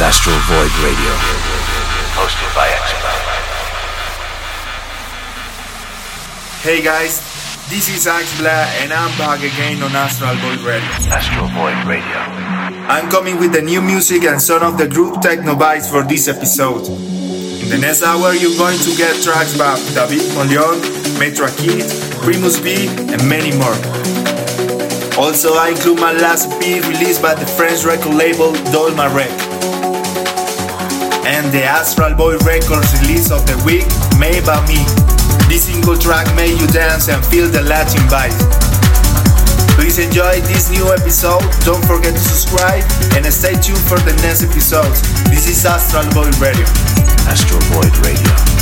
is Astral Void Radio, hosted by Axbla. Hey guys, this is Axbla and I'm back again on Astral Void Radio. Astral Void Radio. I'm coming with the new music and some of the group techno vibes for this episode. In the next hour, you're going to get tracks by David Moleon, Metra Kid, Primus V, and many more. Also, I include my last EP released by the French record label Dolma Rec. And the Astral Void Records release of the week, Made by Me. This single track made you dance and feel the Latin vibe. Please enjoy this new episode. Don't forget to subscribe and stay tuned for the next episodes. This is Astral Void Radio. Astral Void Radio.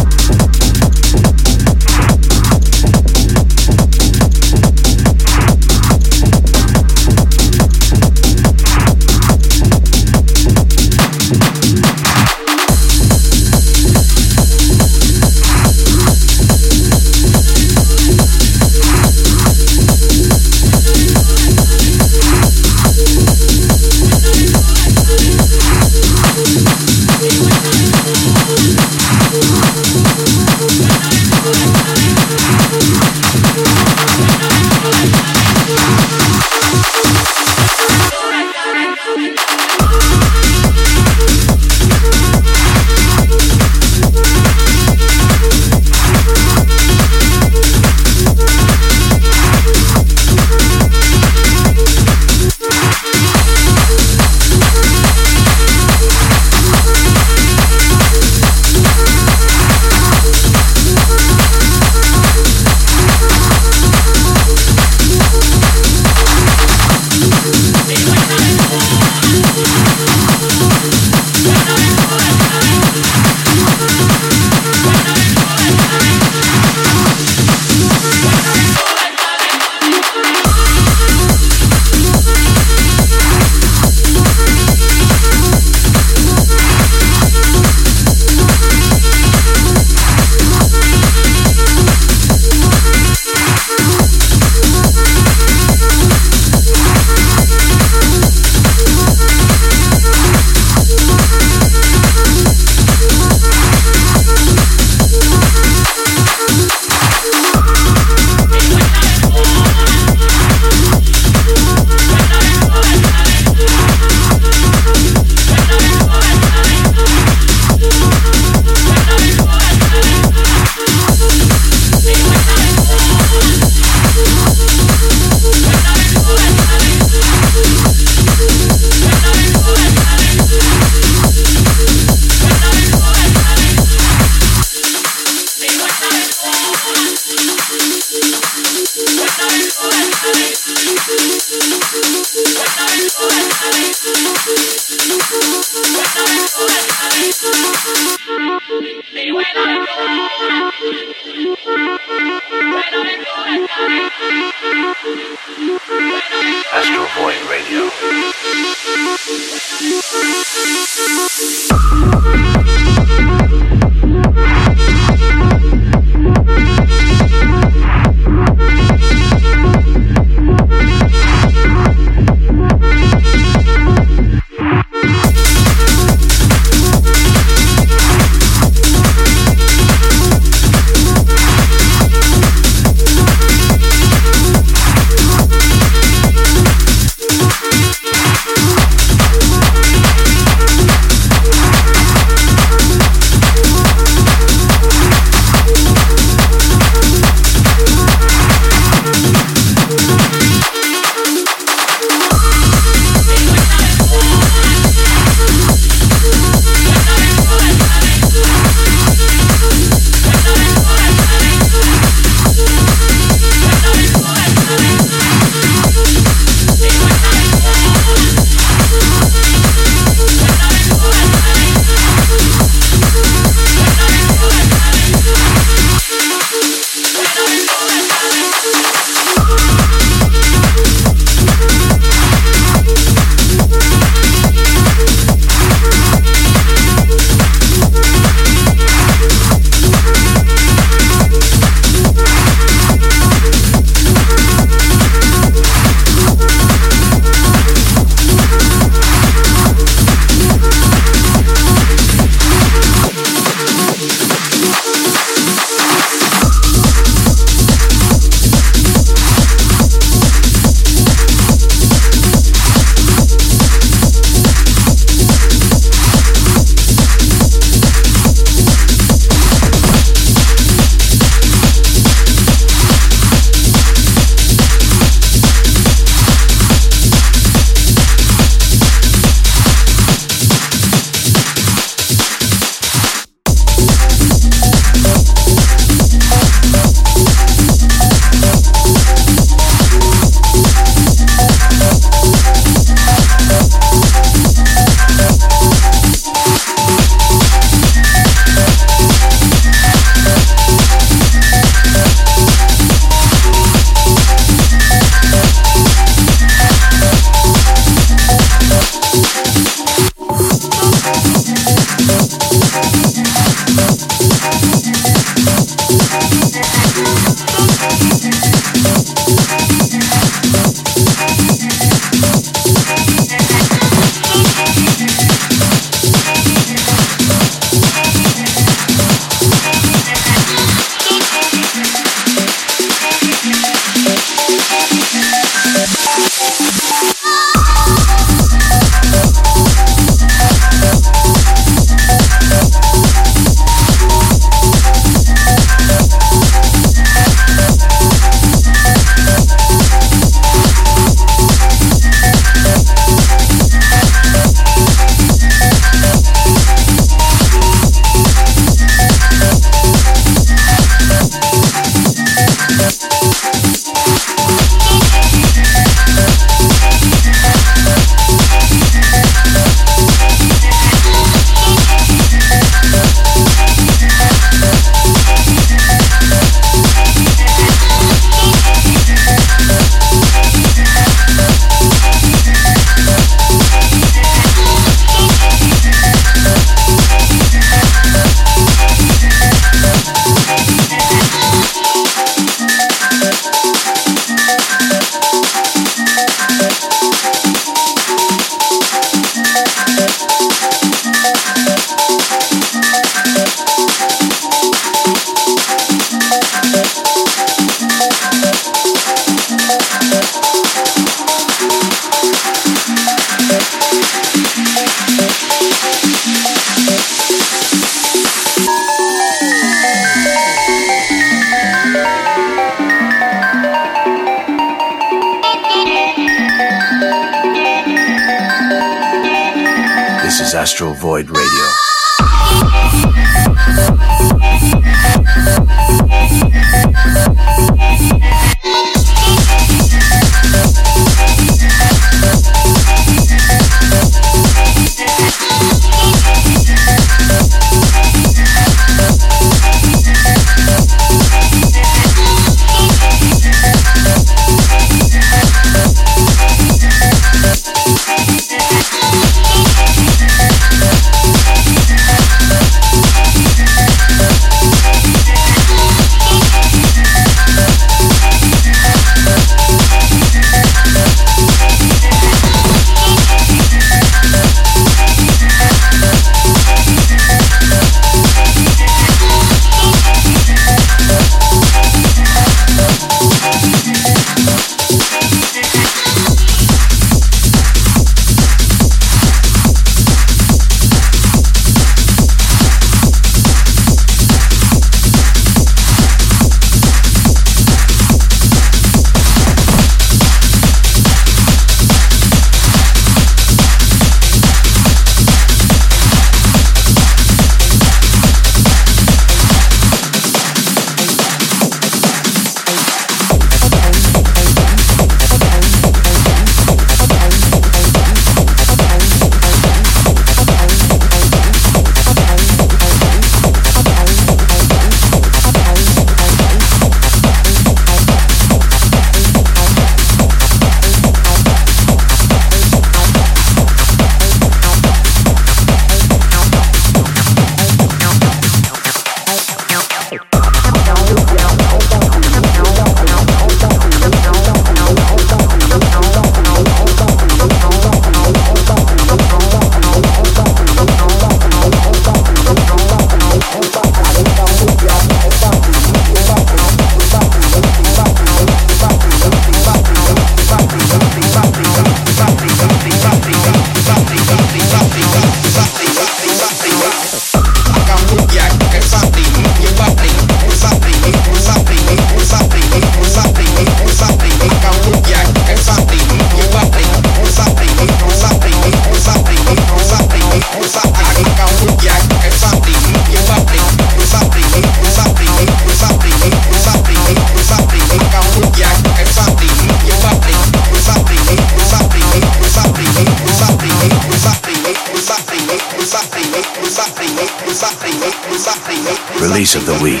Release of the week.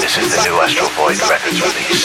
This is the new Astral Void Records release.